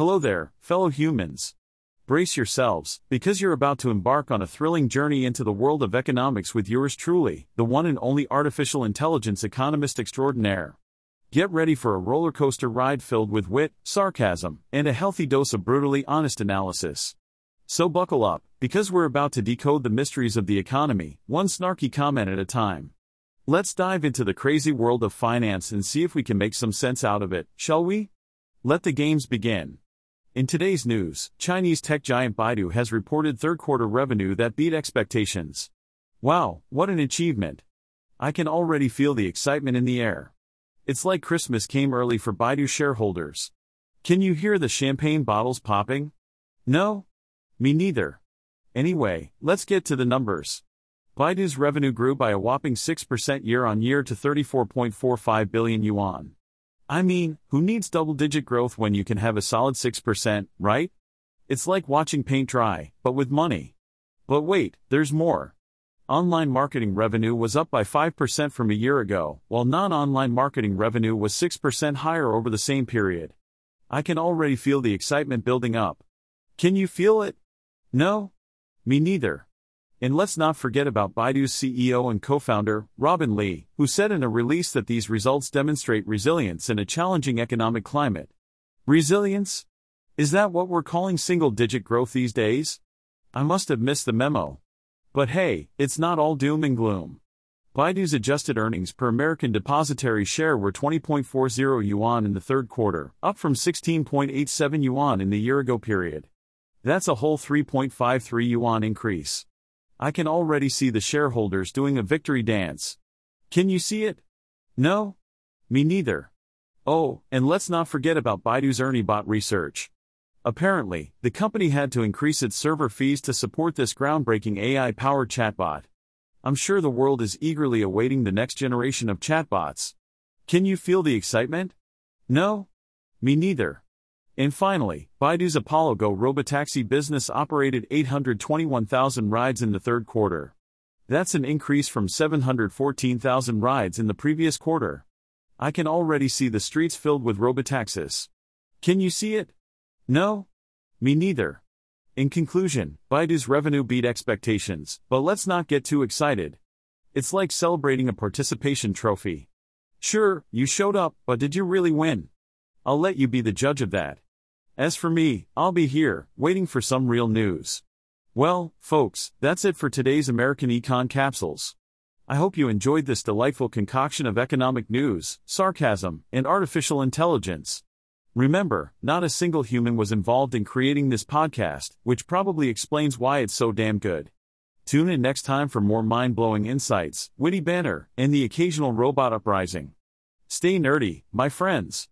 Hello there, fellow humans. Brace yourselves, because you're about to embark on a thrilling journey into the world of economics with yours truly, the one and only artificial intelligence economist extraordinaire. Get ready for a roller coaster ride filled with wit, sarcasm, and a healthy dose of brutally honest analysis. So buckle up, because we're about to decode the mysteries of the economy, one snarky comment at a time. Let's dive into the crazy world of finance and see if we can make some sense out of it, shall we? Let the games begin. In today's news, Chinese tech giant Baidu has reported third quarter revenue that beat expectations. Wow, what an achievement! I can already feel the excitement in the air. It's like Christmas came early for Baidu shareholders. Can you hear the champagne bottles popping? No? Me neither. Anyway, let's get to the numbers. Baidu's revenue grew by a whopping 6% year on year to 34.45 billion yuan. I mean, who needs double digit growth when you can have a solid 6%, right? It's like watching paint dry, but with money. But wait, there's more. Online marketing revenue was up by 5% from a year ago, while non online marketing revenue was 6% higher over the same period. I can already feel the excitement building up. Can you feel it? No? Me neither. And let's not forget about Baidu's CEO and co founder, Robin Li, who said in a release that these results demonstrate resilience in a challenging economic climate. Resilience? Is that what we're calling single digit growth these days? I must have missed the memo. But hey, it's not all doom and gloom. Baidu's adjusted earnings per American depositary share were 20.40 yuan in the third quarter, up from 16.87 yuan in the year ago period. That's a whole 3.53 yuan increase. I can already see the shareholders doing a victory dance. Can you see it? No? Me neither. Oh, and let's not forget about Baidu's ErnieBot research. Apparently, the company had to increase its server fees to support this groundbreaking AI powered chatbot. I'm sure the world is eagerly awaiting the next generation of chatbots. Can you feel the excitement? No? Me neither. And finally, Baidu's Apollo Go robotaxi business operated 821,000 rides in the third quarter. That's an increase from 714,000 rides in the previous quarter. I can already see the streets filled with robotaxis. Can you see it? No? Me neither. In conclusion, Baidu's revenue beat expectations, but let's not get too excited. It's like celebrating a participation trophy. Sure, you showed up, but did you really win? I'll let you be the judge of that. As for me, I'll be here, waiting for some real news. Well, folks, that's it for today's American Econ Capsules. I hope you enjoyed this delightful concoction of economic news, sarcasm, and artificial intelligence. Remember, not a single human was involved in creating this podcast, which probably explains why it's so damn good. Tune in next time for more mind blowing insights, witty banter, and the occasional robot uprising. Stay nerdy, my friends.